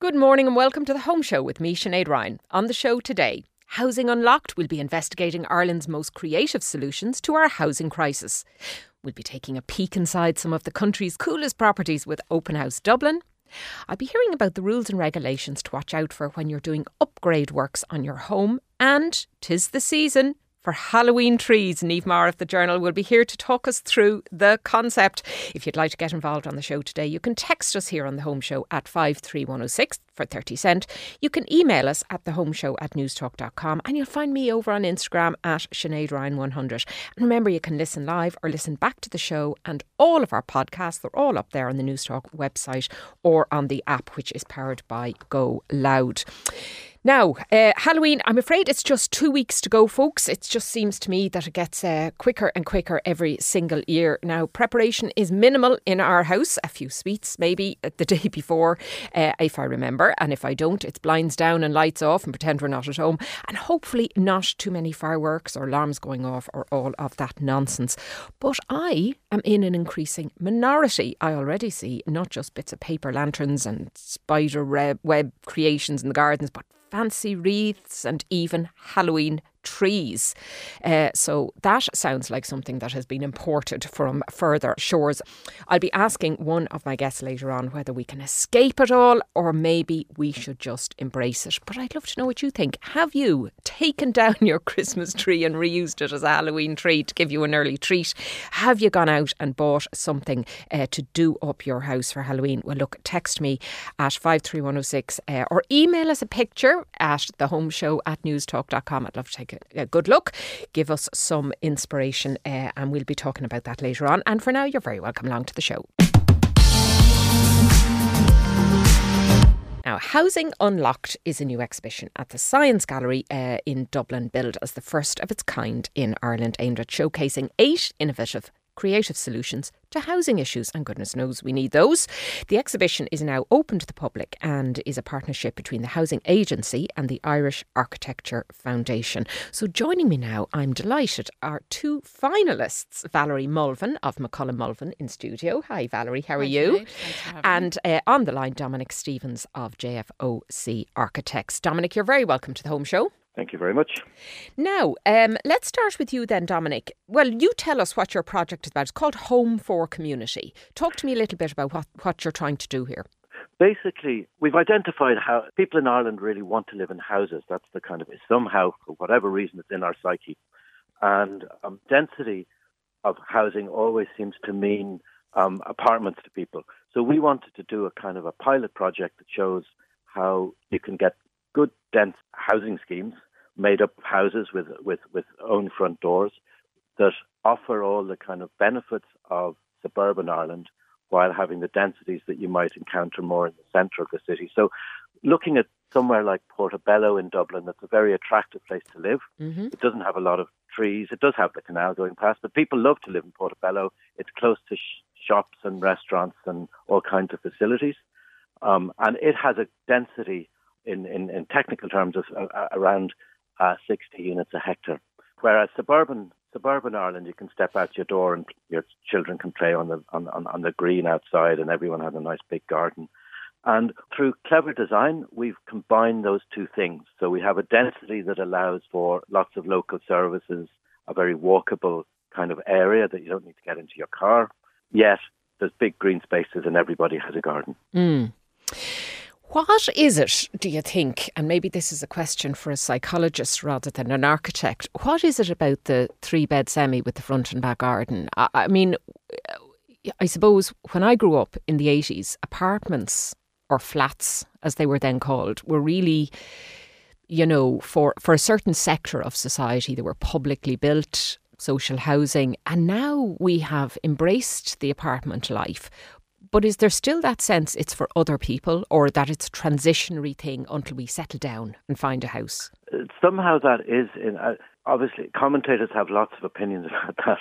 Good morning and welcome to the Home Show with me, Sinead Ryan. On the show today, Housing Unlocked will be investigating Ireland's most creative solutions to our housing crisis. We'll be taking a peek inside some of the country's coolest properties with Open House Dublin. I'll be hearing about the rules and regulations to watch out for when you're doing upgrade works on your home. And tis the season for Halloween trees. Niamh Maher of the Journal will be here to talk us through the concept. If you'd like to get involved on the show today, you can text us here on the home show at 53106 for 30 cent. You can email us at the home show at newstalk.com and you'll find me over on Instagram at Sinead Ryan 100. And remember, you can listen live or listen back to the show and all of our podcasts. They're all up there on the Newstalk website or on the app, which is powered by Go Loud. Now, uh, Halloween, I'm afraid it's just two weeks to go, folks. It just seems to me that it gets uh, quicker and quicker every single year. Now, preparation is minimal in our house. A few sweets, maybe, the day before, uh, if I remember. And if I don't, it's blinds down and lights off and pretend we're not at home. And hopefully, not too many fireworks or alarms going off or all of that nonsense. But I am in an increasing minority. I already see not just bits of paper lanterns and spider web creations in the gardens, but fancy wreaths and even Halloween trees. Uh, so that sounds like something that has been imported from further shores. I'll be asking one of my guests later on whether we can escape it all or maybe we should just embrace it. But I'd love to know what you think. Have you taken down your Christmas tree and reused it as a Halloween tree to give you an early treat? Have you gone out and bought something uh, to do up your house for Halloween? Well, look, text me at 53106 uh, or email us a picture at the home show at newstalk.com. I'd love to take good look, give us some inspiration, uh, and we'll be talking about that later on. And for now, you're very welcome along to the show. Now, Housing Unlocked is a new exhibition at the Science Gallery uh, in Dublin, billed as the first of its kind in Ireland, aimed at showcasing eight innovative creative solutions to housing issues, and goodness knows we need those. The exhibition is now open to the public and is a partnership between the Housing Agency and the Irish Architecture Foundation. So, joining me now, I'm delighted, are two finalists Valerie Mulvin of McCullough Mulvin in studio. Hi, Valerie, how are Thanks, you? and uh, on the line, Dominic Stevens of JFOC Architects. Dominic, you're very welcome to the home show. Thank you very much. Now, um, let's start with you then, Dominic. Well, you tell us what your project is about. It's called Home for Community. Talk to me a little bit about what, what you're trying to do here. Basically, we've identified how people in Ireland really want to live in houses. That's the kind of somehow, for whatever reason, it's in our psyche. And um, density of housing always seems to mean um, apartments to people. So we wanted to do a kind of a pilot project that shows how you can get dense housing schemes made up of houses with with with own front doors that offer all the kind of benefits of suburban Ireland while having the densities that you might encounter more in the centre of the city. So looking at somewhere like Portobello in Dublin, that's a very attractive place to live. Mm-hmm. It doesn't have a lot of trees. It does have the canal going past, but people love to live in Portobello. It's close to sh- shops and restaurants and all kinds of facilities. Um, and it has a density in, in, in technical terms of uh, around uh, 60 units a hectare. Whereas suburban suburban Ireland, you can step out your door and your children can play on the on, on, on the green outside, and everyone has a nice big garden. And through clever design, we've combined those two things. So we have a density that allows for lots of local services, a very walkable kind of area that you don't need to get into your car. Yet there's big green spaces and everybody has a garden. Mm. What is it, do you think, and maybe this is a question for a psychologist rather than an architect, what is it about the three bed semi with the front and back garden? I, I mean, I suppose when I grew up in the 80s, apartments or flats, as they were then called, were really, you know, for, for a certain sector of society, they were publicly built, social housing, and now we have embraced the apartment life, but is there still that sense it's for other people or that it's a transitionary thing until we settle down and find a house? Somehow that is in. Uh, obviously, commentators have lots of opinions about that.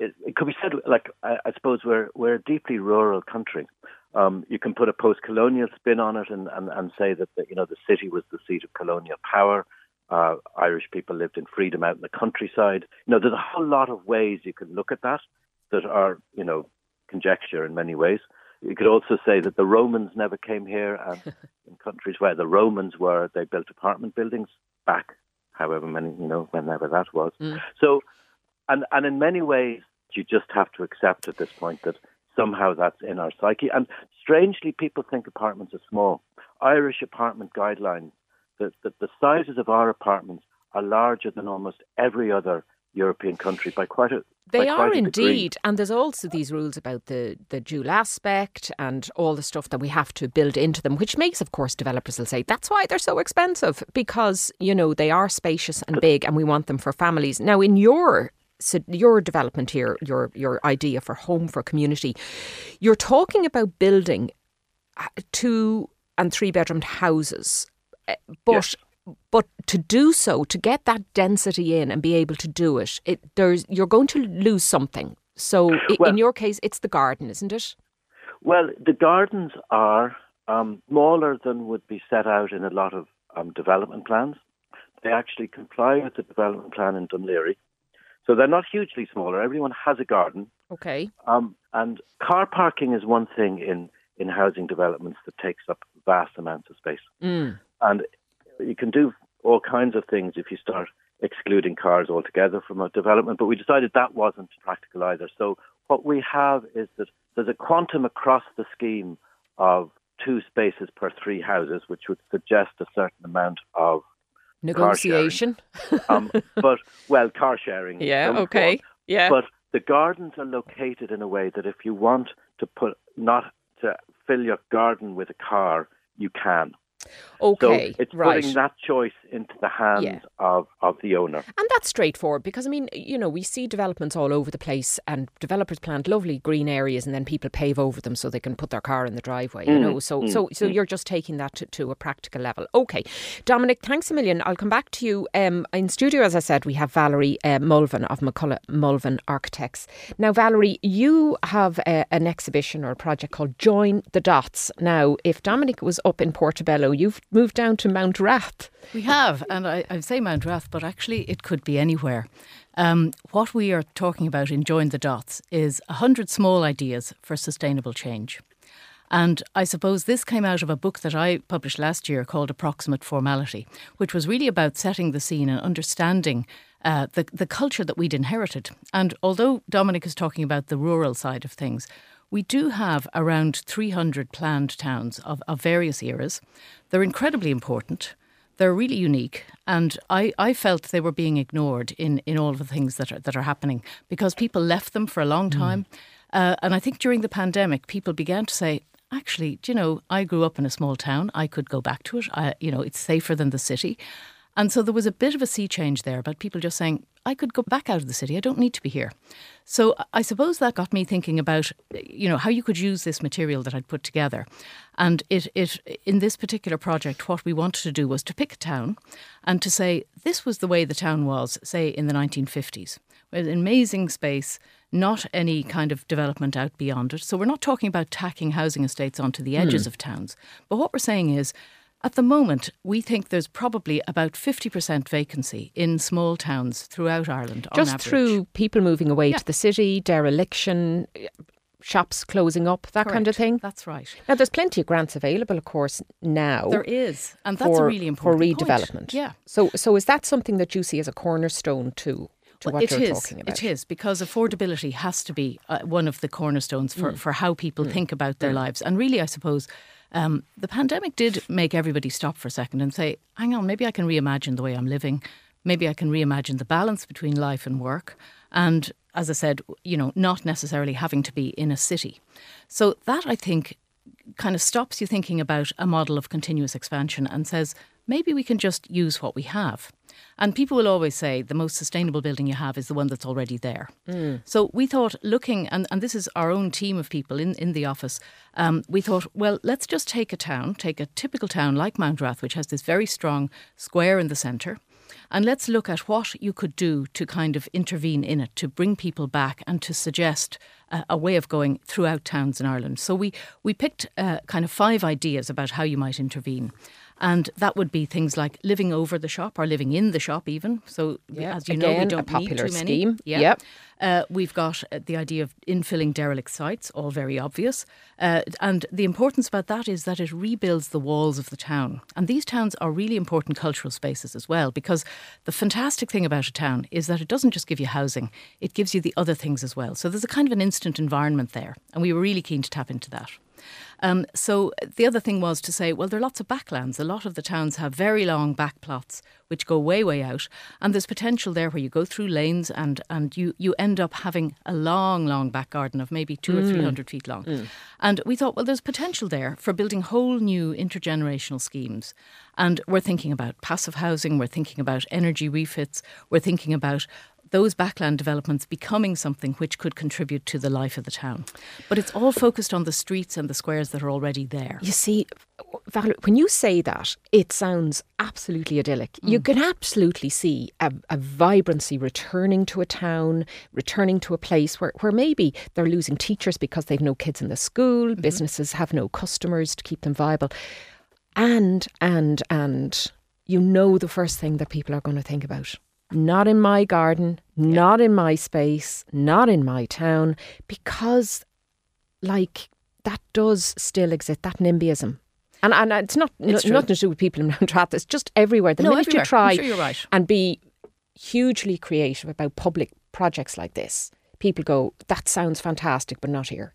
It, it could be said, like I, I, suppose we're we're a deeply rural country. Um, you can put a post-colonial spin on it and, and, and say that the, you know the city was the seat of colonial power. Uh, Irish people lived in freedom out in the countryside. You know, there's a whole lot of ways you can look at that that are you know conjecture in many ways. You could also say that the Romans never came here, and in countries where the Romans were, they built apartment buildings back, however many, you know, whenever that was. Mm. So, and and in many ways, you just have to accept at this point that somehow that's in our psyche. And strangely, people think apartments are small. Irish apartment guidelines, that the, the sizes of our apartments are larger than almost every other European country by quite a they are indeed, and there's also these rules about the the dual aspect and all the stuff that we have to build into them, which makes, of course, developers will say that's why they're so expensive because you know they are spacious and big, and we want them for families. Now, in your so your development here, your your idea for home for community, you're talking about building uh, two and three bedroomed houses, uh, but yes but to do so, to get that density in and be able to do it, it there's you're going to lose something. So well, in your case, it's the garden, isn't it? Well, the gardens are um, smaller than would be set out in a lot of um, development plans. They actually comply with the development plan in Dún Laoghaire, So they're not hugely smaller. Everyone has a garden. Okay. Um, and car parking is one thing in, in housing developments that takes up vast amounts of space. Mm. And you can do all kinds of things if you start excluding cars altogether from a development, but we decided that wasn't practical either. So what we have is that there's a quantum across the scheme of two spaces per three houses, which would suggest a certain amount of negotiation. um, but well, car sharing. Yeah. Okay. Yeah. But the gardens are located in a way that if you want to put not to fill your garden with a car, you can. Okay, so it's right. putting that choice into the hands yeah. of, of the owner. And that's straightforward because, I mean, you know, we see developments all over the place and developers plant lovely green areas and then people pave over them so they can put their car in the driveway, you mm. know. So, mm. so, so mm. you're just taking that to, to, a practical level. Okay. Dominic, thanks a million. I'll come back to you. Um, in studio, as I said, we have Valerie uh, Mulvin of McCullough Mulvin Architects. Now, Valerie, you have uh, an exhibition or a project called Join the Dots. Now, if Dominic was up in Portobello, you've moved down to Mountrath. We have, and I, I say Mountrath, but actually it could be anywhere. Um, what we are talking about in Join the Dots is 100 small ideas for sustainable change. And I suppose this came out of a book that I published last year called Approximate Formality, which was really about setting the scene and understanding uh, the, the culture that we'd inherited. And although Dominic is talking about the rural side of things, we do have around 300 planned towns of, of various eras. They're incredibly important. They're really unique, and I, I felt they were being ignored in, in all of the things that are, that are happening because people left them for a long mm. time. Mm. Uh, and I think during the pandemic, people began to say, actually, do you know, I grew up in a small town. I could go back to it. I, you know, it's safer than the city. And so there was a bit of a sea change there about people just saying, I could go back out of the city. I don't need to be here. So I suppose that got me thinking about, you know, how you could use this material that I'd put together. And it, it in this particular project, what we wanted to do was to pick a town and to say this was the way the town was, say, in the 1950s. With an amazing space, not any kind of development out beyond it. So we're not talking about tacking housing estates onto the edges mm. of towns. But what we're saying is at the moment, we think there's probably about 50% vacancy in small towns throughout Ireland. Just through people moving away yeah. to the city, dereliction, shops closing up, that Correct. kind of thing. That's right. Now, there's plenty of grants available, of course, now. There is, and that's for, a really important for redevelopment. Point. Yeah. So, so is that something that you see as a cornerstone too? to well, what you're is, talking about. It is because affordability has to be uh, one of the cornerstones for, mm. for how people mm. think about their mm. lives. And really, I suppose um, the pandemic did make everybody stop for a second and say, hang on, maybe I can reimagine the way I'm living. Maybe I can reimagine the balance between life and work. And as I said, you know, not necessarily having to be in a city. So that I think kind of stops you thinking about a model of continuous expansion and says, maybe we can just use what we have. And people will always say the most sustainable building you have is the one that's already there. Mm. So we thought, looking, and, and this is our own team of people in, in the office, um, we thought, well, let's just take a town, take a typical town like Mountrath, which has this very strong square in the centre. And let's look at what you could do to kind of intervene in it, to bring people back and to suggest a, a way of going throughout towns in Ireland. So we, we picked uh, kind of five ideas about how you might intervene. And that would be things like living over the shop or living in the shop, even. So, Yeah, as you again, know, we don't popular need too many. scheme. Yeah. Yep. Uh, we've got uh, the idea of infilling derelict sites, all very obvious. Uh, and the importance about that is that it rebuilds the walls of the town. And these towns are really important cultural spaces as well, because the fantastic thing about a town is that it doesn't just give you housing, it gives you the other things as well. So there's a kind of an instant environment there. And we were really keen to tap into that. Um, so uh, the other thing was to say, well, there are lots of backlands. A lot of the towns have very long back plots which go way, way out, and there's potential there where you go through lanes and and you you end up having a long, long back garden of maybe two or mm. three hundred feet long. Mm. And we thought, well, there's potential there for building whole new intergenerational schemes. And we're thinking about passive housing, we're thinking about energy refits, we're thinking about those backland developments becoming something which could contribute to the life of the town. But it's all focused on the streets and the squares that are already there. You see, Valerie, when you say that, it sounds absolutely idyllic. You mm. can absolutely see a, a vibrancy returning to a town, returning to a place where, where maybe they're losing teachers because they've no kids in the school, mm-hmm. businesses have no customers to keep them viable. And, and, and you know the first thing that people are going to think about. Not in my garden, not in my space, not in my town, because like that does still exist, that NIMBYism. And and it's not It's true. nothing to do with people in Mount It's just everywhere. The No, minute everywhere. you try sure right. and be hugely creative about public projects like this, people go, "That sounds fantastic, but not here."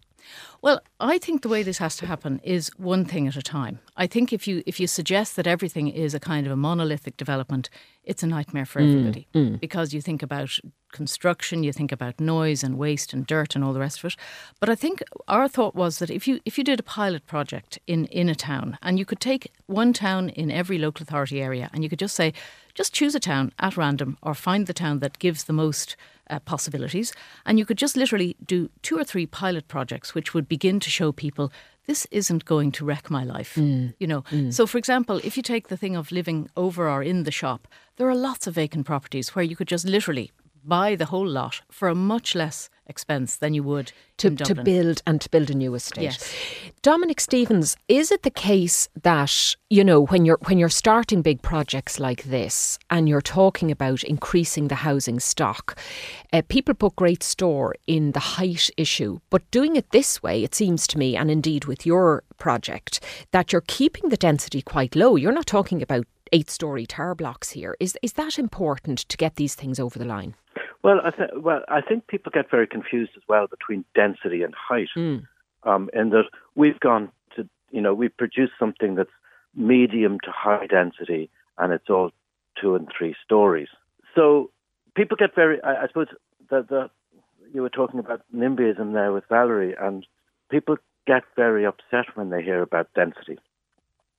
Well, I think the way this has to happen is one thing at a time. I think if you if you suggest that everything is a kind of a monolithic development, it's a nightmare for mm, everybody mm. because you think about construction, you think about noise and waste and dirt and all the rest of it. But I think our thought was that if you if you did a pilot project in in a town and you could take one town in every local authority area and you could just say just choose a town at random or find the town that gives the most uh, possibilities. And you could just literally do two or three pilot projects, which would begin to show people this isn't going to wreck my life. You know, so for example, if you take the thing of living over or in the shop, there are lots of vacant properties where you could just literally buy the whole lot for a much less expense than you would to, to build and to build a new estate. Yes. Dominic Stevens, is it the case that you know when you're when you're starting big projects like this and you're talking about increasing the housing stock, uh, people put great store in the height issue, but doing it this way, it seems to me, and indeed with your project, that you're keeping the density quite low. You're not talking about eight-story tower blocks here. Is is that important to get these things over the line? Well, I th- well, I think people get very confused as well between density and height. Um, in that we've gone to, you know, we've produced something that's medium to high density, and it's all two and three stories. So people get very. I, I suppose the the you were talking about NIMBYism there with Valerie, and people get very upset when they hear about density.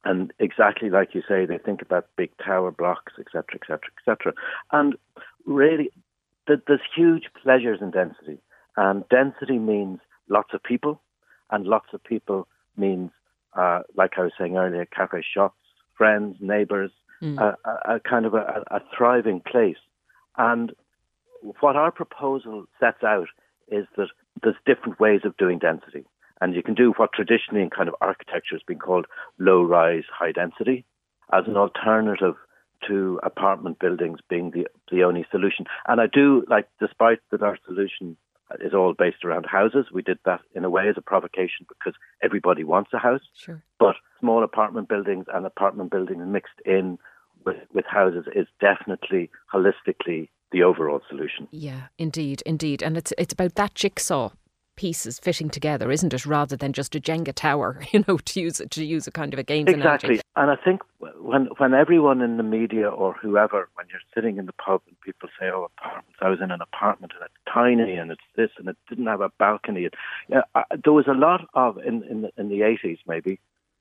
And exactly like you say, they think about big tower blocks, etc., etc., etc. And really, th- there's huge pleasures in density. And density means lots of people, and lots of people means, uh, like I was saying earlier, cafe shops, friends, neighbours, a, a, a kind of a, a thriving place. And what our proposal sets out is that there's different ways of doing density. And you can do what traditionally in kind of architecture has been called low rise, high density as an alternative to apartment buildings being the, the only solution. And I do like, despite that our solution is all based around houses, we did that in a way as a provocation because everybody wants a house. Sure. But small apartment buildings and apartment buildings mixed in with, with houses is definitely holistically the overall solution. Yeah, indeed, indeed, and it's it's about that jigsaw pieces fitting together, isn't it? Rather than just a Jenga tower, you know, to use to use a kind of a games Exactly. analogy. And I think when when everyone in the media or whoever, when you're sitting in the pub and people say, "Oh, apartments," I was in an apartment and it's tiny and it's this and it didn't have a balcony. And, yeah, uh, there was a lot of in in the, in the 80s maybe,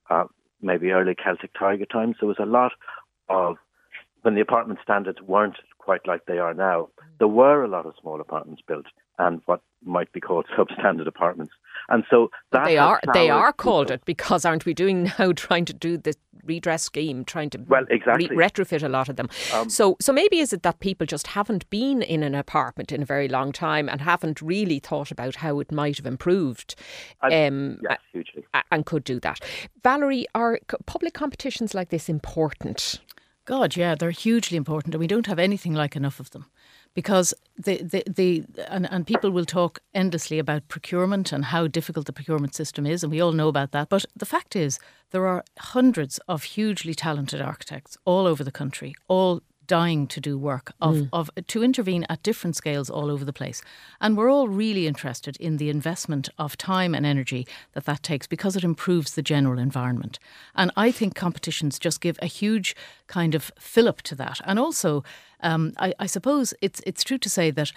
uh, maybe early Celtic Tiger times. There was a lot of when the apartment standards weren't quite like they are now. There were a lot of small apartments built and what might be called substandard apartments. And so that They are they are called people. it because aren't we doing now trying to do the redress scheme, trying to well, exactly. re- retrofit a lot of them. Um, so, so maybe is it that people just haven't been in an apartment in a very long time and haven't really thought about how it might have improved, um, yes, hugely, and could do that. Valerie, are public competitions like this important? God, yeah, they're hugely important, and we don't have anything like enough of them because the, the, the and, and people will talk endlessly about procurement and how difficult the procurement system is, and we all know about that. But the fact is, there are hundreds of hugely talented architects all over the country, all dying to do work of, mm. of to intervene at different scales all over the place. And we're all really interested in the investment of time and energy that that takes because it improves the general environment. And I think competitions just give a huge kind of fillip to that. And also um, I, I suppose it's it's true to say that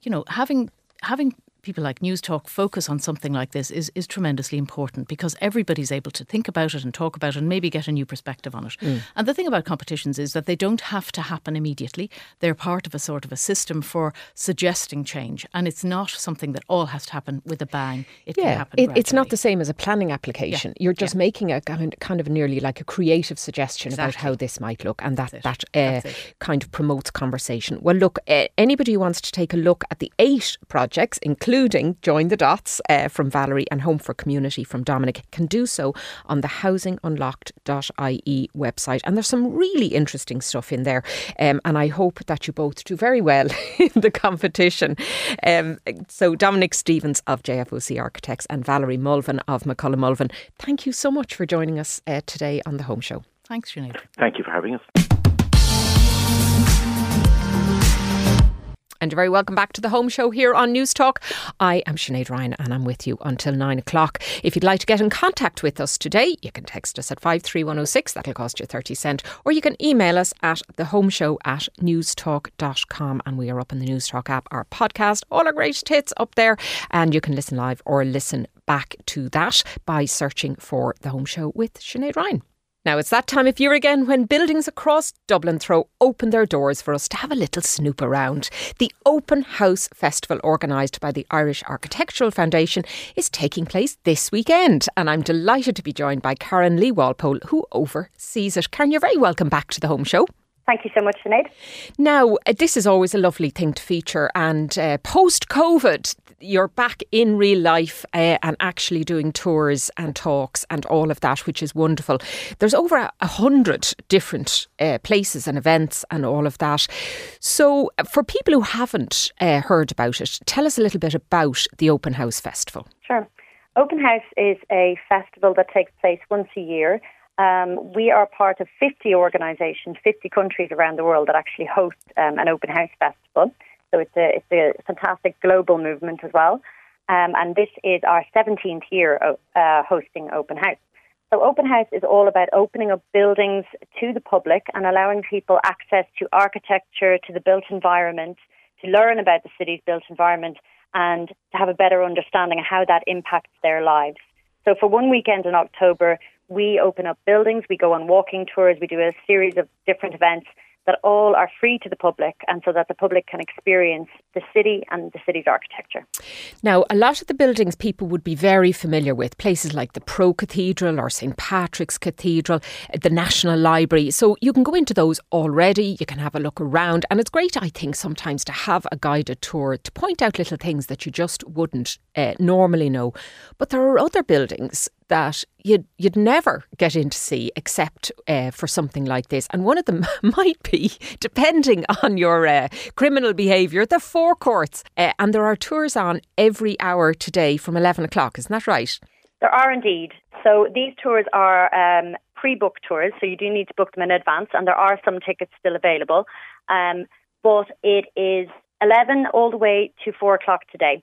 you know having having people like Newstalk focus on something like this is, is tremendously important because everybody's able to think about it and talk about it and maybe get a new perspective on it. Mm. And the thing about competitions is that they don't have to happen immediately. They're part of a sort of a system for suggesting change. And it's not something that all has to happen with a bang. It yeah, can happen. It, it's not the same as a planning application. Yeah. You're just yeah. making a kind, kind of nearly like a creative suggestion exactly. about how this might look. And that, that uh, kind of promotes conversation. Well, look, uh, anybody who wants to take a look at the eight projects, including including Join the Dots uh, from Valerie and Home for Community from Dominic, can do so on the housingunlocked.ie website. And there's some really interesting stuff in there. Um, and I hope that you both do very well in the competition. Um, so, Dominic Stevens of JFOC Architects and Valerie Mulvin of McCullough Mulvin, thank you so much for joining us uh, today on the Home Show. Thanks, Sinead. Thank you for having us. And very welcome back to the home show here on Newstalk. I am Sinead Ryan and I'm with you until nine o'clock. If you'd like to get in contact with us today, you can text us at 53106, that'll cost you 30 cent, or you can email us at thehomeshow at newstalk.com and we are up in the Newstalk app, our podcast, all our great hits up there, and you can listen live or listen back to that by searching for The Home Show with Sinead Ryan. Now it's that time of year again when buildings across Dublin throw open their doors for us to have a little snoop around. The Open House Festival, organised by the Irish Architectural Foundation, is taking place this weekend. And I'm delighted to be joined by Karen Lee Walpole, who oversees it. Karen, you're very welcome back to the home show. Thank you so much, Sinead. Now, uh, this is always a lovely thing to feature, and uh, post COVID, you're back in real life uh, and actually doing tours and talks and all of that, which is wonderful. There's over a, hundred different uh, places and events and all of that. So, uh, for people who haven't uh, heard about it, tell us a little bit about the Open House Festival. Sure. Open House is a festival that takes place once a year um, we are part of 50 organisations, 50 countries around the world that actually host um, an open house festival. So it's a, it's a fantastic global movement as well. Um, and this is our 17th year of uh, hosting open house. So open house is all about opening up buildings to the public and allowing people access to architecture, to the built environment, to learn about the city's built environment and to have a better understanding of how that impacts their lives. So for one weekend in October, we open up buildings, we go on walking tours, we do a series of different events that all are free to the public and so that the public can experience the city and the city's architecture. Now, a lot of the buildings people would be very familiar with, places like the Pro Cathedral or St Patrick's Cathedral, the National Library. So you can go into those already, you can have a look around, and it's great, I think, sometimes to have a guided tour to point out little things that you just wouldn't uh, normally know. But there are other buildings that you'd you'd never get in to see except uh, for something like this. And one of them might be, depending on your uh, criminal behaviour, the Four Courts. Uh, and there are tours on every hour today from eleven o'clock. Isn't that right? There are indeed. So these tours are um, pre-booked tours, so you do need to book them in advance, and there are some tickets still available. Um, but it is eleven all the way to four o'clock today.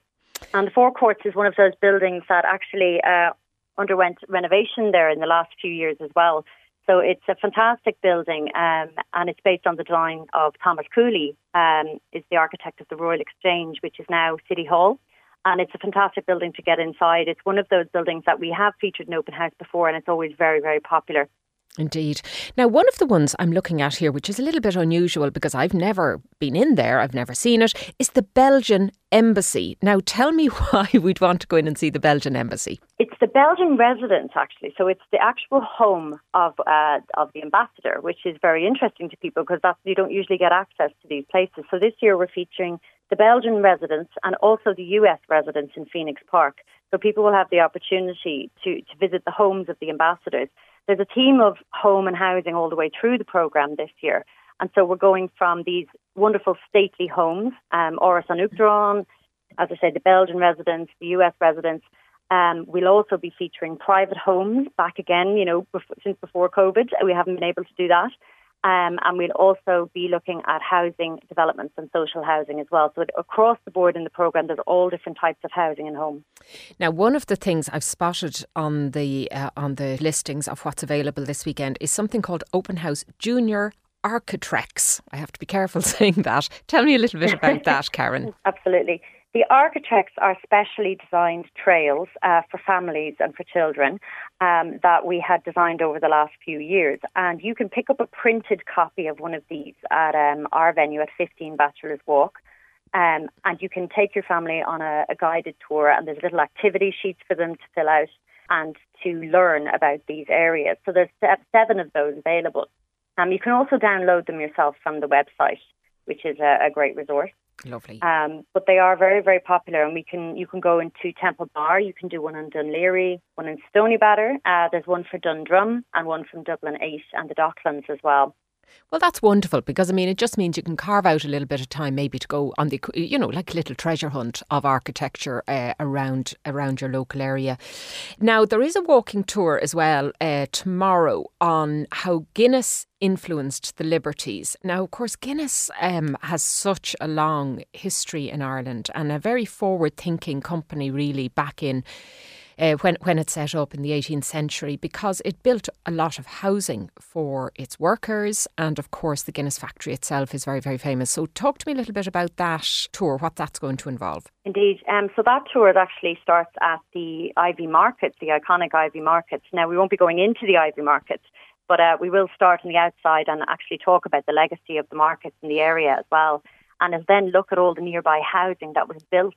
And the Four Courts is one of those buildings that actually uh, underwent renovation there in the last few years as well. So it's a fantastic building, um, and it's based on the design of Thomas Cooley, um, is the architect of the Royal Exchange, which is now City Hall. And it's a fantastic building to get inside. It's one of those buildings that we have featured in open house before, and it's always very, very popular. Indeed. Now, one of the ones I'm looking at here, which is a little bit unusual because I've never been in there, I've never seen it, is the Belgian Embassy. Now, tell me why we'd want to go in and see the Belgian Embassy. It's the Belgian residence, actually. So it's the actual home of uh, of the ambassador, which is very interesting to people because that's you don't usually get access to these places. So this year we're featuring the Belgian residence and also the US residence in Phoenix Park. So people will have the opportunity to, to visit the homes of the ambassadors. There's a team of home and housing all the way through the program this year. And so we're going from these wonderful stately homes, um, Áras an Uachtaráin, as I said, the Belgian residence, the US residence. Um, we'll also be featuring private homes back again, you know, since before COVID. We haven't been able to do that. Um, and we'll also be looking at housing developments and social housing as well. So across the board in the programme, there's all different types of housing and home. Now, one of the things I've spotted on the uh, on the listings of what's available this weekend is something called Open House Junior Architects. I have to be careful saying that. Tell me a little bit about that, Karen. Absolutely. The Architects are specially designed trails uh, for families and for children um, that we had designed over the last few years. And you can pick up a printed copy of one of these at um, our venue at 15 Bachelor's Walk. Um, and you can take your family on a, a guided tour, and there's little activity sheets for them to fill out and to learn about these areas. So there's seven of those available. Um, you can also download them yourself from the website, which is a, a great resource. Lovely. Um, but they are very, very popular, and we can you can go into Temple Bar. You can do one in Laoghaire, one in Stoneybatter. Uh, there's one for Dundrum and one from Dublin Eight and the Docklands as well. Well, that's wonderful because I mean, it just means you can carve out a little bit of time, maybe to go on the, you know, like a little treasure hunt of architecture uh, around around your local area. Now, there is a walking tour as well uh, tomorrow on how Guinness influenced the liberties. Now, of course, Guinness um, has such a long history in Ireland and a very forward-thinking company, really, back in uh, when when it set up in the 18th century because it built a lot of housing for its workers and of course the Guinness factory itself is very very famous. So talk to me a little bit about that tour, what that's going to involve. Indeed, um, so that tour actually starts at the Iveagh Market, the iconic Iveagh Market. Now we won't be going into the Iveagh Market. But uh, we will start on the outside and actually talk about the legacy of the markets in the area as well, and then look at all the nearby housing that was built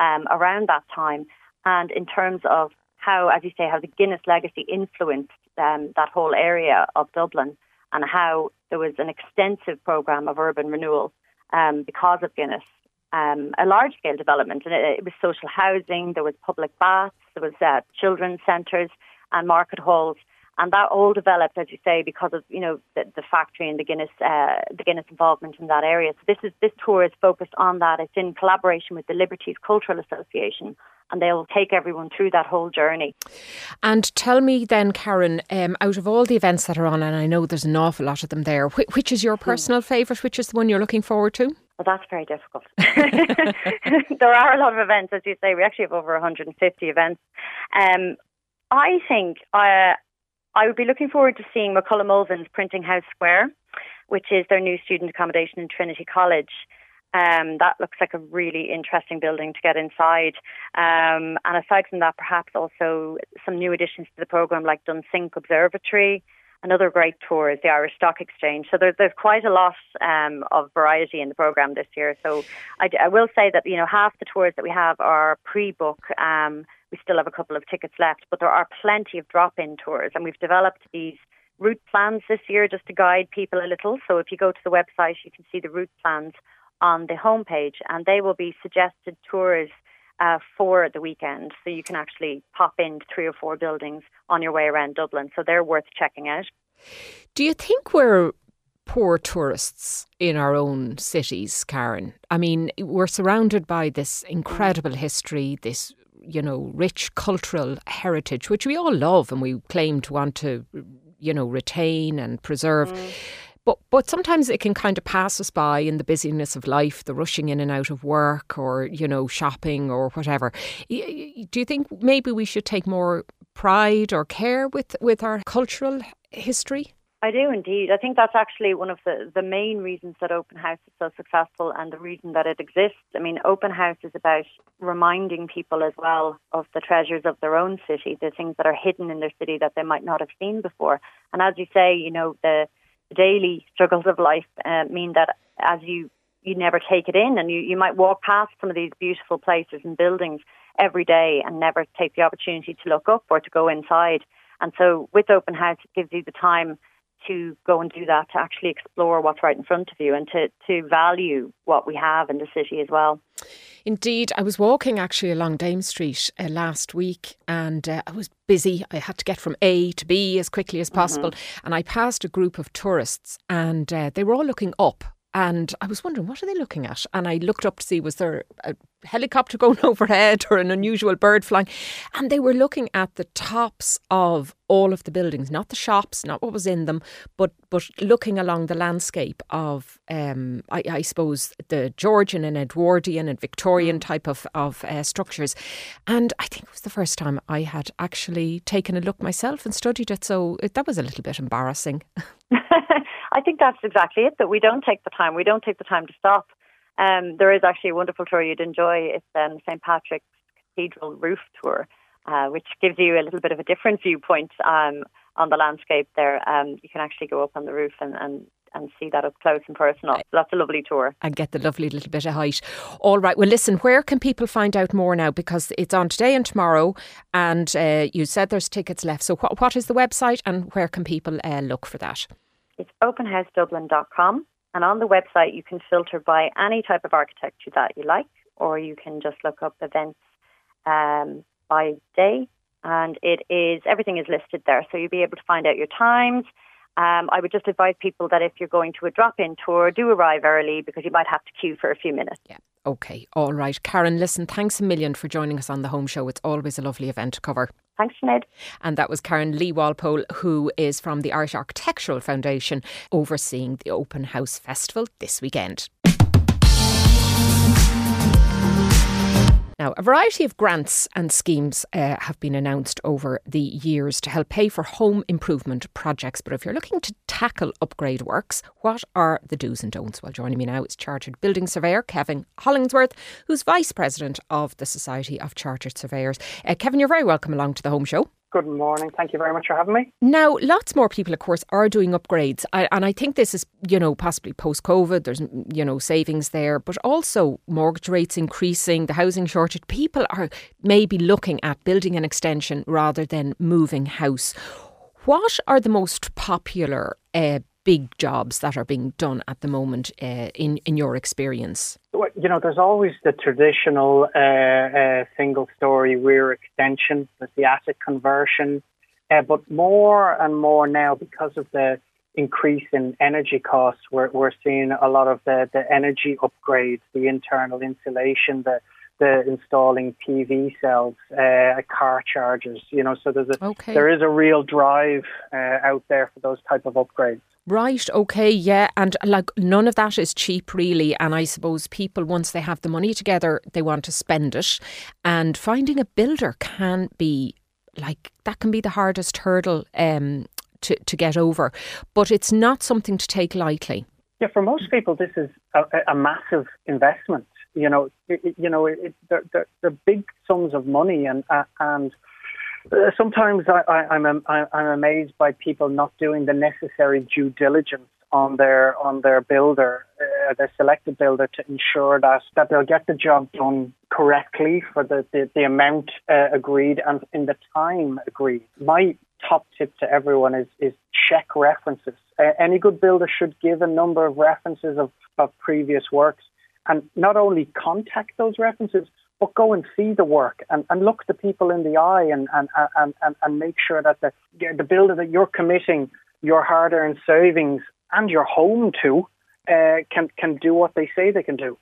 um, around that time and in terms of how, as you say, how the Guinness legacy influenced um, that whole area of Dublin and how there was an extensive programme of urban renewal um, because of Guinness. Um, a large scale development, and it, it, was social housing, there was public baths, there was uh, children's centres and market halls, and that all developed, as you say, because of you know the, the factory and the Guinness uh, the Guinness involvement in that area. So this is this tour is focused on that. It's in collaboration with the Liberties Cultural Association and they'll take everyone through that whole journey. And tell me then, Karen, um, out of all the events that are on, and I know there's an awful lot of them there, which, which is your personal favourite? Which is the one you're looking forward to? Well, that's very difficult. there are a lot of events, as you say. We actually have over 150 events. Um, I think uh, I would be looking forward to seeing McCullough Mulvin's Printing House Square, which is their new student accommodation in Trinity College. Um, that looks like a really interesting building to get inside. Um, and aside from that, perhaps also some new additions to the programme like Dunsink Observatory. Another great tour is the Irish Stock Exchange. So there, there's quite a lot um, of variety in the programme this year. So I, I, will say that you know half the tours that we have are pre-book. Um, we still have a couple of tickets left, but there are plenty of drop-in tours, and we've developed these route plans this year just to guide people a little. So if you go to the website, you can see the route plans on the homepage, and they will be suggested tours uh, for the weekend. So you can actually pop in three or four buildings on your way around Dublin. So they're worth checking out. Do you think we're poor tourists in our own cities, Karen? I mean, we're surrounded by this incredible history, this you know rich cultural heritage, which we all love and we claim to want to you know retain and preserve. Mm. But but sometimes it can kind of pass us by in the busyness of life, the rushing in and out of work, or you know shopping or whatever. Do you think maybe we should take more pride or care with with our cultural history? I do indeed. I think that's actually one of the, the main reasons that Open House is so successful and the reason that it exists. I mean, Open House is about reminding people as well of the treasures of their own city, the things that are hidden in their city that they might not have seen before. And as you say, you know, the daily struggles of life uh, mean that as you you never take it in and you, you might walk past some of these beautiful places and buildings every day and never take the opportunity to look up or to go inside. And so with Open House, it gives you the time to go and do that, to actually explore what's right in front of you and to, to value what we have in the city as well. Indeed, I was walking actually along Dame Street uh, last week and uh, I was busy. I had to get from A to B as quickly as possible. Mm-hmm. And I passed a group of tourists and uh, they were all looking up and I was wondering, what are they looking at? And I looked up to see, was there a helicopter going overhead or an unusual bird flying? And they were looking at the tops of all of the buildings, not the shops, not what was in them, but but looking along the landscape of, um, I, I, suppose, the Georgian and Edwardian and Victorian type of, of uh, structures. And I think it was the first time I had actually taken a look myself and studied it. So it, that was a little bit embarrassing. I think that's exactly it. That we don't take the time. We don't take the time to stop. Um, there is actually a wonderful tour you'd enjoy. It's um, St Patrick's Cathedral roof tour, uh, which gives you a little bit of a different viewpoint um, on the landscape. There, um, you can actually go up on the roof and, and and see that up close and personal. So that's a lovely tour. And get the lovely little bit of height. All right. Well, listen, where can people find out more now? Because it's on today and tomorrow, and uh, you said there's tickets left. So, what, what is the website and where can people uh, look for that? It's openhousedublin.com. And on the website, you can filter by any type of architecture that you like, or you can just look up events um, by day. And it is everything is listed there, so you'll be able to find out your times. Um, I would just advise people that if you're going to a drop-in tour, do arrive early because you might have to queue for a few minutes. Yeah. Okay. All right. Karen, listen, thanks a million for joining us on the home show. It's always a lovely event to cover. Thanks, Sinead. And that was Karen Lee Walpole, who is from the Irish Architectural Foundation, overseeing the Open House Festival this weekend. Now, a variety of grants and schemes uh, have been announced over the years to help pay for home improvement projects. But if you're looking to tackle upgrade works, what are the do's and don'ts? Well, joining me now is Chartered Building Surveyor Kevin Hollingsworth, who's Vice President of the Society of Chartered Surveyors. Uh, Kevin, you're very welcome along to the home show. Good morning. Thank you very much for having me. Now, lots more people, of course, are doing upgrades. I, and I think this is, you know, possibly post COVID, there's, you know, savings there, but also mortgage rates increasing, the housing shortage. People are maybe looking at building an extension rather than moving house. What are the most popular uh, big jobs that are being done at the moment uh, in in your experience? Well, you know, there's always the traditional uh, uh, single story rear extension, there's the attic conversion, uh, but more and more now because of the increase in energy costs, we're, we're seeing a lot of the, the energy upgrades, the internal insulation, the the installing PV cells, uh, car chargers. You know, so there's a okay. there is a real drive uh, out there for those type of upgrades. Right, okay, yeah. And like none of that is cheap, really. And I suppose people, once they have the money together, they want to spend it. And finding a builder can be like that, can be the hardest hurdle um, to, to get over. But it's not something to take lightly. Yeah, for most people, this is a, a massive investment. You know, it, you know, it, they're, they're, they're, big sums of money, and uh, and uh, sometimes I, am I'm, I'm amazed by people not doing the necessary due diligence on their on their builder, uh, their selected builder, to ensure that that they'll get the job done correctly for the the, the amount uh, agreed and in the time agreed. My top tip to everyone is is check references. Uh, any good builder should give a number of references of, of previous works, and not only contact those references, but go and see the work and, and look the people in the eye and, and, and, and, and make sure that the, the builder that you're committing your hard earned savings and your home to uh, can, can do what they say they can do.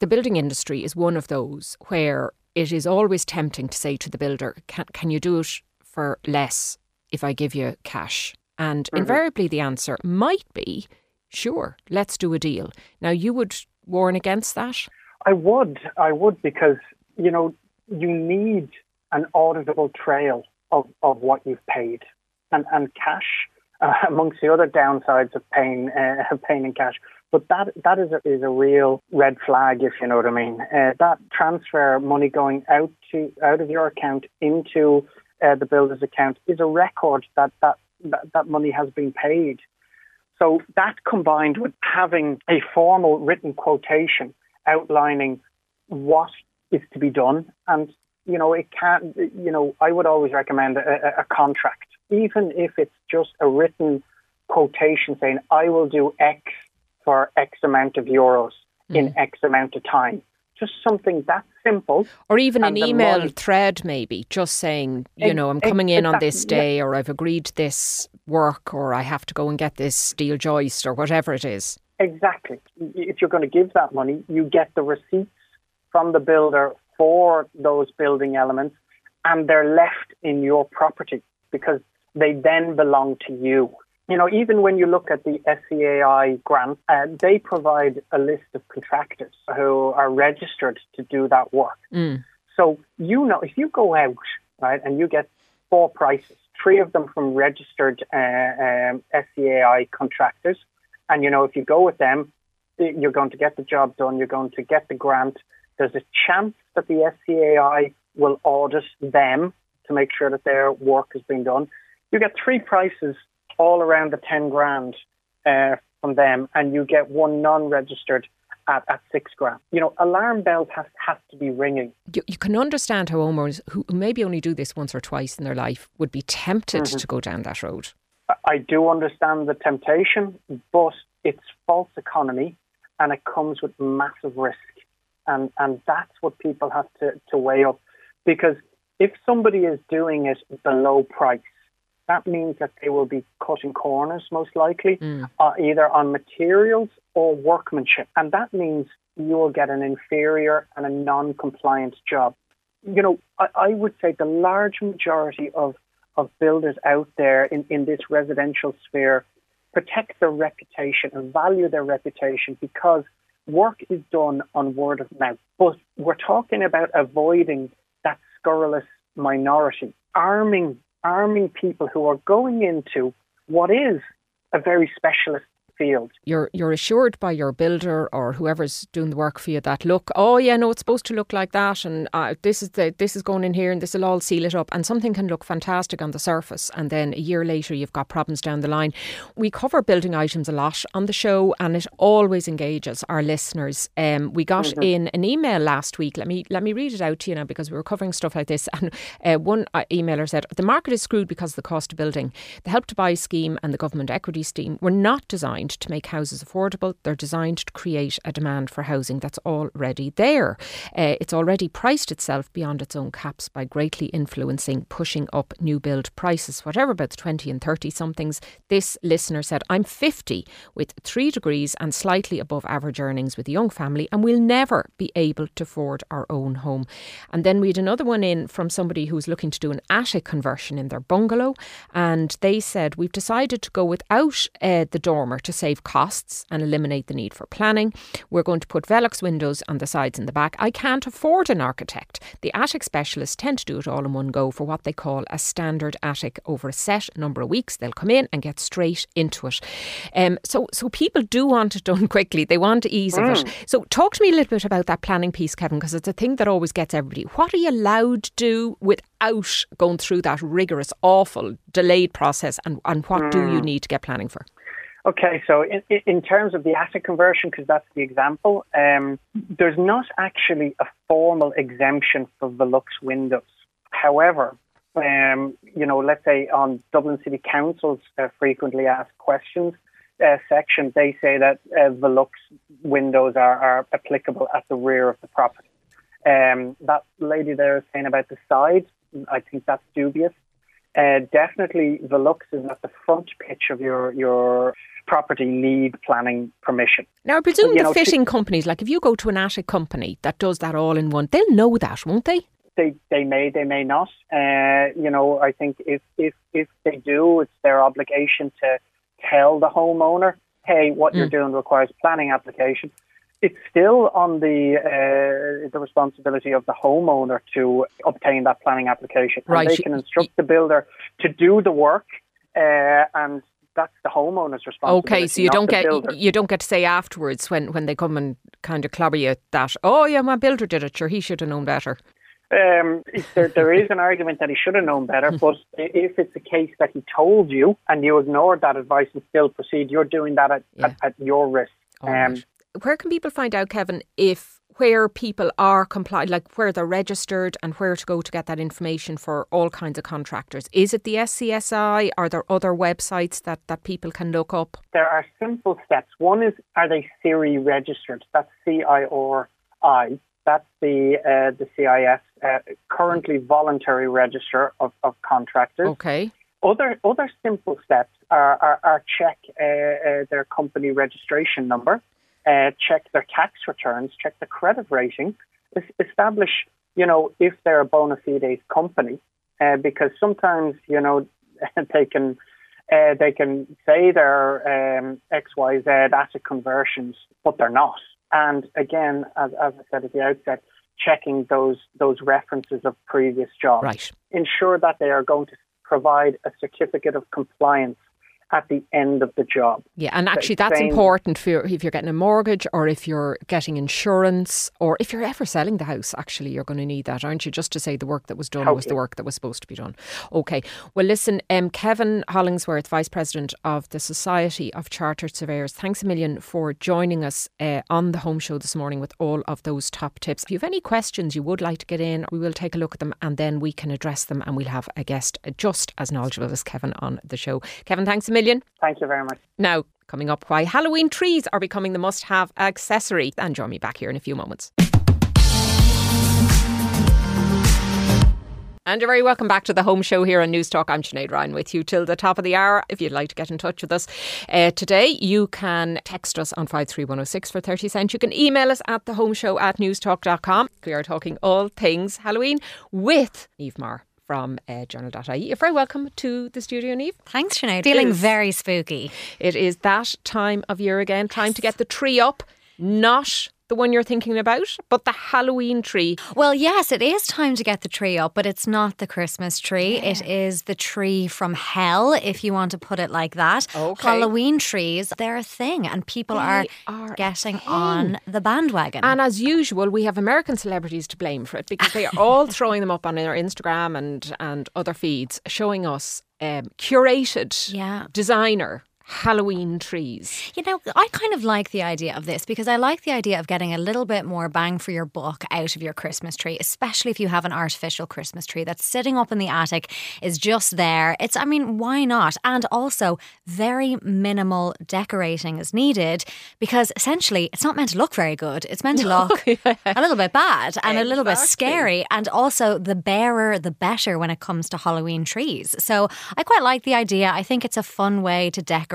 The building industry is one of those where it is always tempting to say to the builder, can, can you do it for less if I give you cash? And mm-hmm. invariably the answer might be, sure, let's do a deal. Now, you would warn against that? I would, I would, because you know you need an auditable trail of, of what you've paid, and and cash uh, amongst the other downsides of paying uh, paying in cash. But that that is a, is a real red flag, if you know what I mean. Uh, that transfer money going out to out of your account into uh, the builder's account is a record that, that that that money has been paid. So that combined with having a formal written quotation outlining what is to be done, and you know it can't, you know, I would always recommend a, a contract, even if it's just a written quotation saying I will do X for X amount of euros mm. in X amount of time. Just something that simple. Or even an email money. thread, maybe, just saying, you know, I'm coming in on this day, yeah. or I've agreed this work, or I have to go and get this steel joist, or whatever it is. Exactly. If you're going to give that money, you get the receipts from the builder for those building elements, and they're left in your property because they then belong to you you know, even when you look at the SEAI grant, uh, they provide a list of contractors who are registered to do that work. Mm. So, you know, if you go out, right, and you get four prices, three of them from registered uh, um, SEAI contractors, and, you know, if you go with them, you're going to get the job done, you're going to get the grant. There's a chance that the SEAI will audit them to make sure that their work has been done. You get three prices all around the 10 grand uh, from them, and you get one non registered at, at six grand. You know, alarm bells have, have to be ringing. You, you can understand how owners who maybe only do this once or twice in their life would be tempted mm-hmm. to go down that road. I do understand the temptation, but it's false economy and it comes with massive risk. And, and that's what people have to, to weigh up. Because if somebody is doing it below price, that means that they will be cutting corners most likely, mm. uh, either on materials or workmanship. And that means you will get an inferior and a non compliant job. You know, I, I, would say the large majority of, of builders out there in, in this residential sphere protect their reputation and value their reputation because work is done on word of mouth. But we're talking about avoiding that scurrilous minority, arming arming people who are going into what is a very specialist field. You're you're assured by your builder or whoever's doing the work for you that look, oh yeah, no, it's supposed to look like that, and uh, this is the this is going in here, and this will all seal it up, and something can look fantastic on the surface, and then a year later you've got problems down the line. We cover building items a lot on the show, and it always engages our listeners. Um, we got mm-hmm. in an email last week. Let me let me read it out to you now because we were covering stuff like this, and uh, one uh, emailer said the market is screwed because of the cost of building. The Help to Buy scheme and the government equity scheme were not designed designed to make houses affordable. They're designed to create a demand for housing that's already there. Uh, it's already priced itself beyond its own caps by greatly influencing, pushing up new build prices. Whatever about the 20 and 30 somethings, this listener said, I'm 50 with three degrees and slightly above average earnings with a young family, and we'll never be able to afford our own home. And then we had another one in from somebody who's looking to do an attic conversion in their bungalow, and they said, We've decided to go without uh, the dormer to save costs and eliminate the need for planning. We're going to put Velux windows on the sides and the back. I can't afford an architect. The attic specialists tend to do it all in one go for what they call a standard attic over a set number of weeks. They'll come in and get straight into it. Um, so, so people do want it done quickly. They want ease mm. of it. Mm. So, talk to me a little bit about that planning piece, Kevin, because it's a thing that always gets everybody. What are you allowed to do without going through that rigorous, awful, delayed process, and, and what mm. do you mm. need to get planning for? Okay, so in, in terms of the attic conversion, because that's the example, um, there's not actually a formal exemption for Velux windows. However, um, you know, let's say on Dublin City Council's uh, frequently asked questions uh, section, they say that uh, Velux windows are, are, applicable at the rear of the property. Um, that lady there is saying about the side, I think that's dubious. Uh, definitely, Velux is at the front pitch of your your property need planning permission. Now, I presume the know, fitting companies, like if you go to an attic company that does that all in one, they'll know that, won't they? They, they may, they may not. Uh, you know, I think if, if, if they do, it's their obligation to tell the homeowner, hey, what mm. you're doing requires planning application. It's still on the uh, the responsibility of the homeowner to obtain that planning application. Right. And they can instruct the builder to do the work uh, and that's the homeowner's responsibility. Okay, so you don't get builder. you don't get to say afterwards when, when they come and kind of clobber you that oh yeah my builder did it sure he should have known better. Um, there, there is an argument that he should have known better, but if it's a case that he told you and you ignored that advice and still proceed, you're doing that at, Yeah. at, at your risk. Right. Where can people find out, Kevin, if where people are compliant, like where they're registered and where to go to get that information for all kinds of contractors? Is it the SCSI? Are there other websites that, that people can look up? There are simple steps. One is, are they CIRI registered? That's C-I-R-I. That's the uh, the CIF, uh, currently voluntary register of, of contractors. Okay. Other other simple steps are, are, are check uh, uh, their company registration number, uh, check their tax returns, check the credit rating, es- establish you know if they're a bona fide company, uh, because sometimes you know they can uh, they can say they're um, X Y Z attic conversions, but they're not. And again, as, as I said at the outset, checking those those references of previous jobs Right. ensure that they are going to provide a certificate of compliance at the end of the job. Yeah, and actually that's important for if you're getting a mortgage or if you're getting insurance or if you're ever selling the house. Actually, you're going to need that, aren't you? Just to say the work that was done was the work that was supposed to be done. Okay. Well, listen, um, Kevin Hollingsworth, Vice President of the Society of Chartered Surveyors, thanks a million for joining us uh, on the Home Show this morning with all of those top tips. If you have any questions you would like to get in, we will take a look at them and then we can address them and we'll have a guest just as knowledgeable as Kevin on the show. Kevin, thanks a million. Thank you very much. Now, coming up, why Halloween trees are becoming the must have accessory. And join me back here in a few moments. And you're very welcome back to the home show here on Newstalk. I'm Sinead Ryan with you till the top of the hour. If you'd like to get in touch with us uh, today, you can text us on 53106 for 30 cents. You can email us at the home show at newstalk.com. We are talking all things Halloween with Niamh Maher from uh, journal.ie. You're very welcome to the studio, Niamh. Thanks, Sinead. Feeling very spooky. It is that time of year again, time to get the tree up, not the one you're thinking about, but the Halloween tree. Well, yes, it is time to get the tree up, but it's not the Christmas tree. It is the tree from hell, if you want to put it like that. Okay. Halloween trees, they're a thing, and people are, are getting on the bandwagon. And as usual, we have American celebrities to blame for it because they are all throwing them up on their Instagram and, and other feeds, showing us um, curated Yeah. designer Halloween trees. You know, I kind of like the idea of this because I like the idea of getting a little bit more bang for your buck out of your Christmas tree, especially if you have an artificial Christmas tree that's sitting up in the attic, is just there. It's, I mean, why not? And also, very minimal decorating is needed because essentially it's not meant to look very good. It's meant to look oh, a little bit bad and a little bit scary. And also, the barer, the better when it comes to Halloween trees. So I quite like the idea. I think it's a fun way to decorate.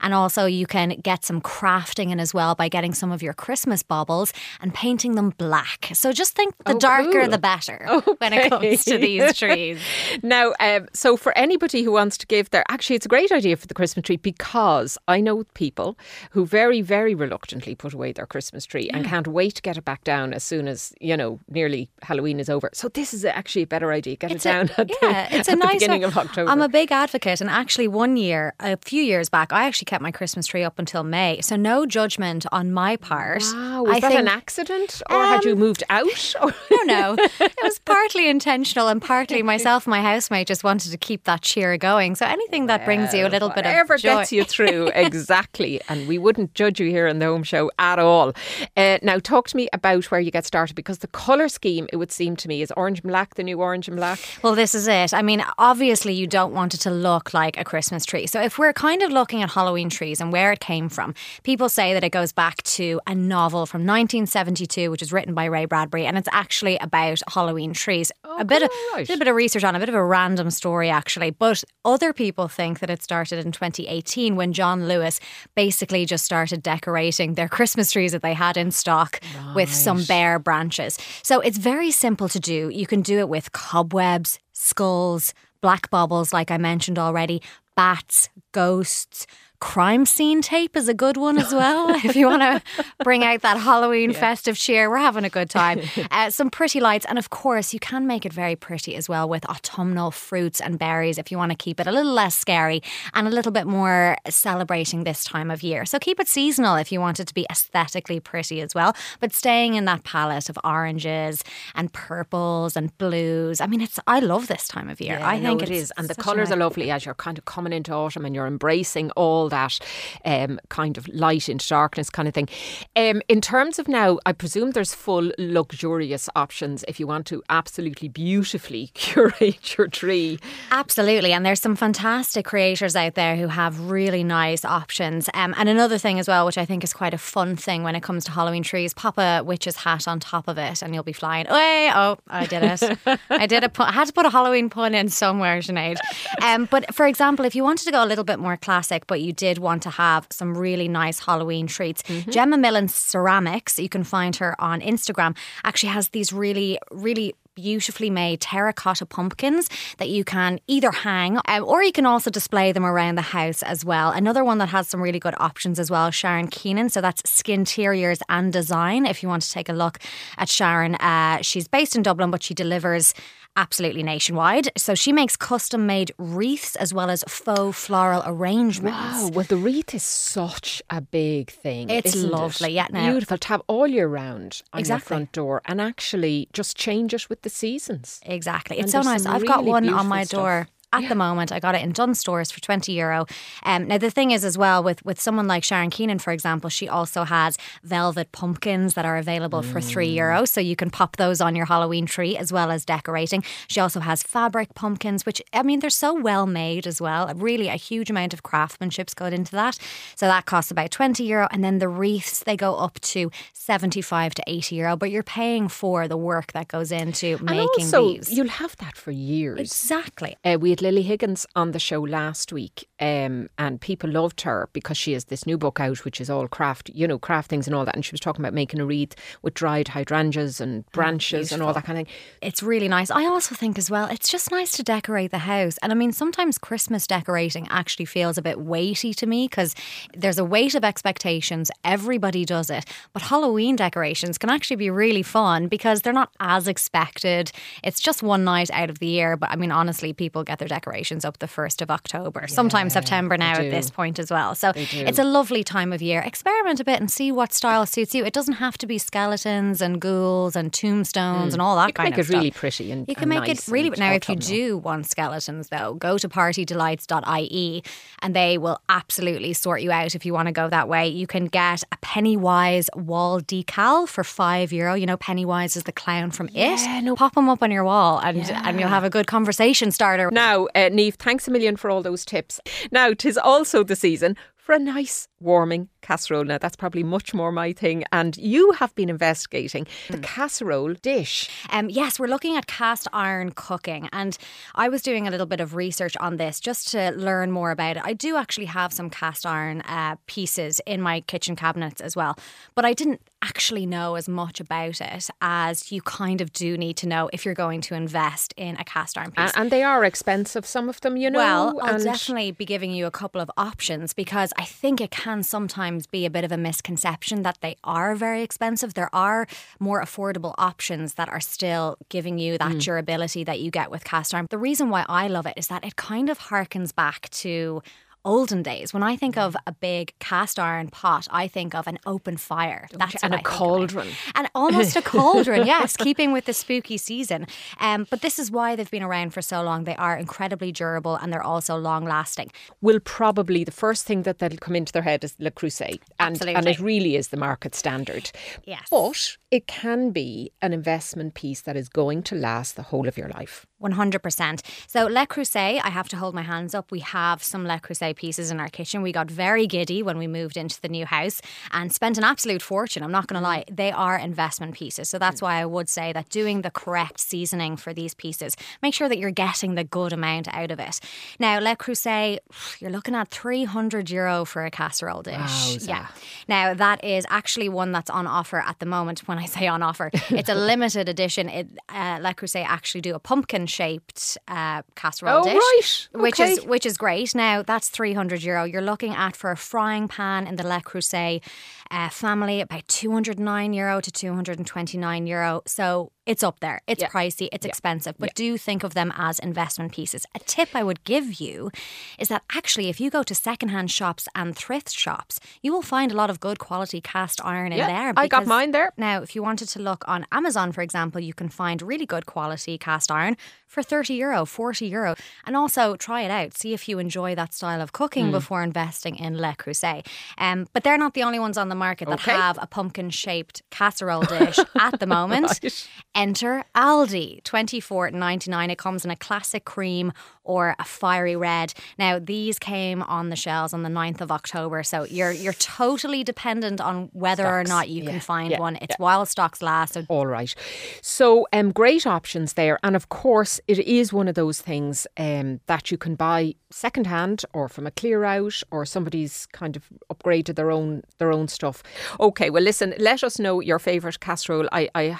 And also, you can get some crafting in as well by getting some of your Christmas baubles and painting them black. So just think the Oh, darker, cool. the better when it comes to these trees. Now, um, so for anybody who wants to give their, actually, it's a great idea for the Christmas tree because I know people who very, very reluctantly put away their Christmas tree and can't wait to get it back down as soon as you know nearly Halloween is over. So this is actually a better idea. Get It's it a- down at, yeah, the, it's a nice beginning way. of October. I'm a big advocate, and actually, one year, a few years back, I actually kept my Christmas tree up until May. So no judgment on my part. Wow, was I that an accident, or had you Um, moved out? Or- No, no. It was partly intentional and partly myself and my housemate just wanted to keep that cheer going. So anything that brings you a little bit of Whatever joy. gets you through, exactly. And we wouldn't judge you here in the home show at all. Uh, now, talk to me about where you get started because the colour scheme, it would seem to me, is orange and black, the new orange and black. Well, this is it. I mean, obviously, you don't want it to look like a Christmas tree. So, if we're kind of looking at Halloween trees and where it came from, people say that it goes back to a novel from 1972, which was written by Ray Bradbury, and it's actually about Halloween trees. Oh, a bit of right. a bit of research on a bit of a random story actually. But other people think that it started in 2018 when John Lewis basically just started decorating their Christmas trees that they had in stock with some bare branches. So it's very simple to do. You can do it with cobwebs, skulls, black baubles, like I mentioned already, bats, ghosts. Crime scene tape is a good one as well. if you want to bring out that Halloween yeah. festive cheer, we're having a good time. Uh, some pretty lights, and of course, you can make it very pretty as well with autumnal fruits and berries if you want to keep it a little less scary and a little bit more celebrating this time of year. So keep it seasonal if you want it to be aesthetically pretty as well, but staying in that palette of oranges and purples and blues. I mean, it's I love this time of year. Yeah, I think it is, and the colours are lovely as you're kind of coming into autumn and you're embracing all that um, kind of light into darkness kind of thing. Um, in terms of now, I presume there's full luxurious options if you want to absolutely beautifully curate your tree. Absolutely, and there's some fantastic creators out there who have really nice options. Um, and another thing as well, which I think is quite a fun thing when it comes to Halloween trees, pop a witch's hat on top of it, and you'll be flying. Away! Oh, I did it. I did it. I had to put a Halloween pun in somewhere, Sinead. Um, but for example, if you wanted to go a little bit more classic, but you did want to have some really nice Halloween treats, mm-hmm. Gemma Millen Ceramics, you can find her on Instagram, actually has these really, really beautifully made terracotta pumpkins that you can either hang um, or you can also display them around the house as well. Another one that has some really good options as well, Sharon Keenan. So that's Skin Skinteriors and Design. If you want to take a look at Sharon, uh, she's based in Dublin, but she delivers absolutely nationwide. So she makes custom made wreaths as well as faux floral arrangements. Wow, well, the wreath is such a big thing. It's lovely, it? yeah. Now. Beautiful to have all year round on exactly. your front door and actually just change it with the seasons. Exactly. It's so nice. I've really got one on my stuff. door at yeah. the moment. I got it in Dunnes Stores for 20 euro. Um, now, the thing is, as well, with, with someone like Sharon Keenan, for example, she also has velvet pumpkins that are available mm. for 3 euro. So you can pop those on your Halloween tree as well as decorating. She also has fabric pumpkins, which, I mean, they're so well made as well. Really, a huge amount of craftsmanship's got into that. So that costs about 20 euro. And then the wreaths, they go up to 75 to 80 euro. But you're paying for the work that goes into making and also, these. You'll have that for years. Exactly. Uh, we had Lilly Higgins on the show last week, um, and people loved her because she has this new book out, which is all craft, you know, craft things and all that. And she was talking about making a wreath with dried hydrangeas and oh, branches oh, and all that kind of thing. It's really nice. I also think as well, it's just nice to decorate the house. And I mean, sometimes Christmas decorating actually feels a bit weighty to me because there's a weight of expectations. Everybody does it. But Halloween decorations can actually be really fun because they're not as expected. It's just one night out of the year. But I mean, honestly, people get their decorations up the 1st of October, yeah, sometimes September now at this point as well. So it's a lovely time of year. Experiment a bit and see what style suits you. It doesn't have to be skeletons and ghouls and tombstones mm. and all that kind of stuff. You can make it really pretty and You can and make nice it really now if you do want skeletons though, go to partydelights.ie and they will absolutely sort you out if you want to go that way. You can get a Pennywise wall decal for 5 euro. You know Pennywise is the clown from yeah, it. No. Pop them up on your wall and yeah. and you'll have a good conversation starter. Now, uh, Niamh, thanks a million for all those tips. Now, tis also the season for a nice warming casserole. Now, that's probably much more my thing. And you have been investigating the mm. casserole dish. Um, yes, we're looking at cast iron cooking. And I was doing a little bit of research on this just to learn more about it. I do actually have some cast iron uh, pieces in my kitchen cabinets as well. But I didn't actually know as much about it as you kind of do need to know if you're going to invest in a cast iron piece. And, and they are expensive, some of them, you know. Well, I'll definitely be giving you a couple of options because I think it can sometimes be a bit of a misconception that they are very expensive. There are more affordable options that are still giving you that mm. durability that you get with cast iron. The reason why I love it is that it kind of harkens back to olden days, when I think of a big cast iron pot, I think of an open fire. That's and a cauldron. And almost a cauldron, yes, keeping with the spooky season. Um, but this is why they've been around for so long. They are incredibly durable and they're also long lasting. Will probably the first thing that that'll come into their head is Le Creuset. And, Absolutely. and it really is the market standard. Yes. But it can be an investment piece that is going to last the whole of your life. 100%. So, Le Creuset, I have to hold my hands up. We have some Le Creuset pieces in our kitchen. We got very giddy when we moved into the new house and spent an absolute fortune. I'm not going to lie, they are investment pieces. So, that's why I would say that doing the correct seasoning for these pieces, make sure that you're getting the good amount out of it. Now, Le Creuset, you're looking at 300 euro for a casserole dish. Wowza. Yeah. Now, that is actually one that's on offer at the moment. When I say on offer, it's a limited edition. It, uh, Le Creuset actually do a pumpkin shaped uh, casserole Oh, dish, right. which is which is great. Now that's three hundred euro. You're looking at for a frying pan in the Le Creuset uh, family about two hundred nine euro to two hundred and twenty nine euro. So it's up there. It's Yeah. pricey. It's expensive, but do think of them as investment pieces. A tip I would give you is that actually, if you go to secondhand shops and thrift shops, you will find a lot of good quality cast iron in there. I got mine there. now, if you wanted to look on Amazon, for example, you can find really good quality cast iron for 30 euro, 40 euro. And also try it out. See if you enjoy that style of cooking before investing in Le Creuset. Um, but they're not the only ones on the market that Okay. have a pumpkin shaped casserole dish at the moment. Right. Enter Aldi, twenty four ninety nine. It comes in a classic cream or a fiery red. Now these came on the shelves on the 9th of October, so you're you're totally dependent on whether or not you Yeah, can find yeah, one. It's while stocks last. So All right. So, um, great options there. And of course, it is one of those things um, that you can buy secondhand or from a clear out or somebody's kind of upgraded their own their own stuff. Okay, well, listen, let us know your favourite casserole. I, I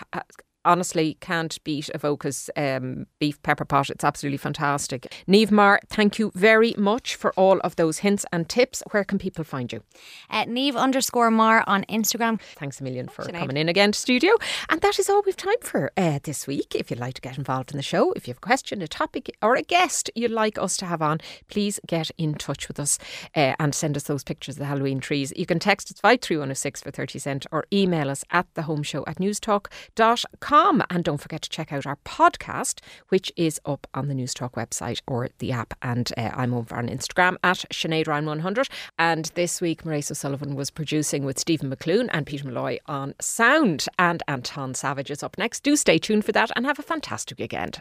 honestly can't beat Avoca's um, beef pepper pot. It's absolutely fantastic. Niamh Maher, thank you very much for all of those hints and tips. Where can people find you? at Niamh underscore Maher on Instagram. Thanks a million for Sinead. coming in again to studio. And that is all we've time for uh, this week. If you'd like to get involved in the show, if you have a question, a topic, or a guest you'd like us to have on, please get in touch with us uh, and send us those pictures of the Halloween trees. You can text us 53106 for 30 cent or email us at the home show at newstalk.com. And don't forget to check out our podcast, which is up on the Newstalk website or the app. And uh, I'm over on Instagram at Sinead Ryan 100. And this week, Maurice O'Sullivan was producing with Stephen McClune and Peter Malloy on sound. And Anton Savage is up next. Do stay tuned for that and have a fantastic weekend.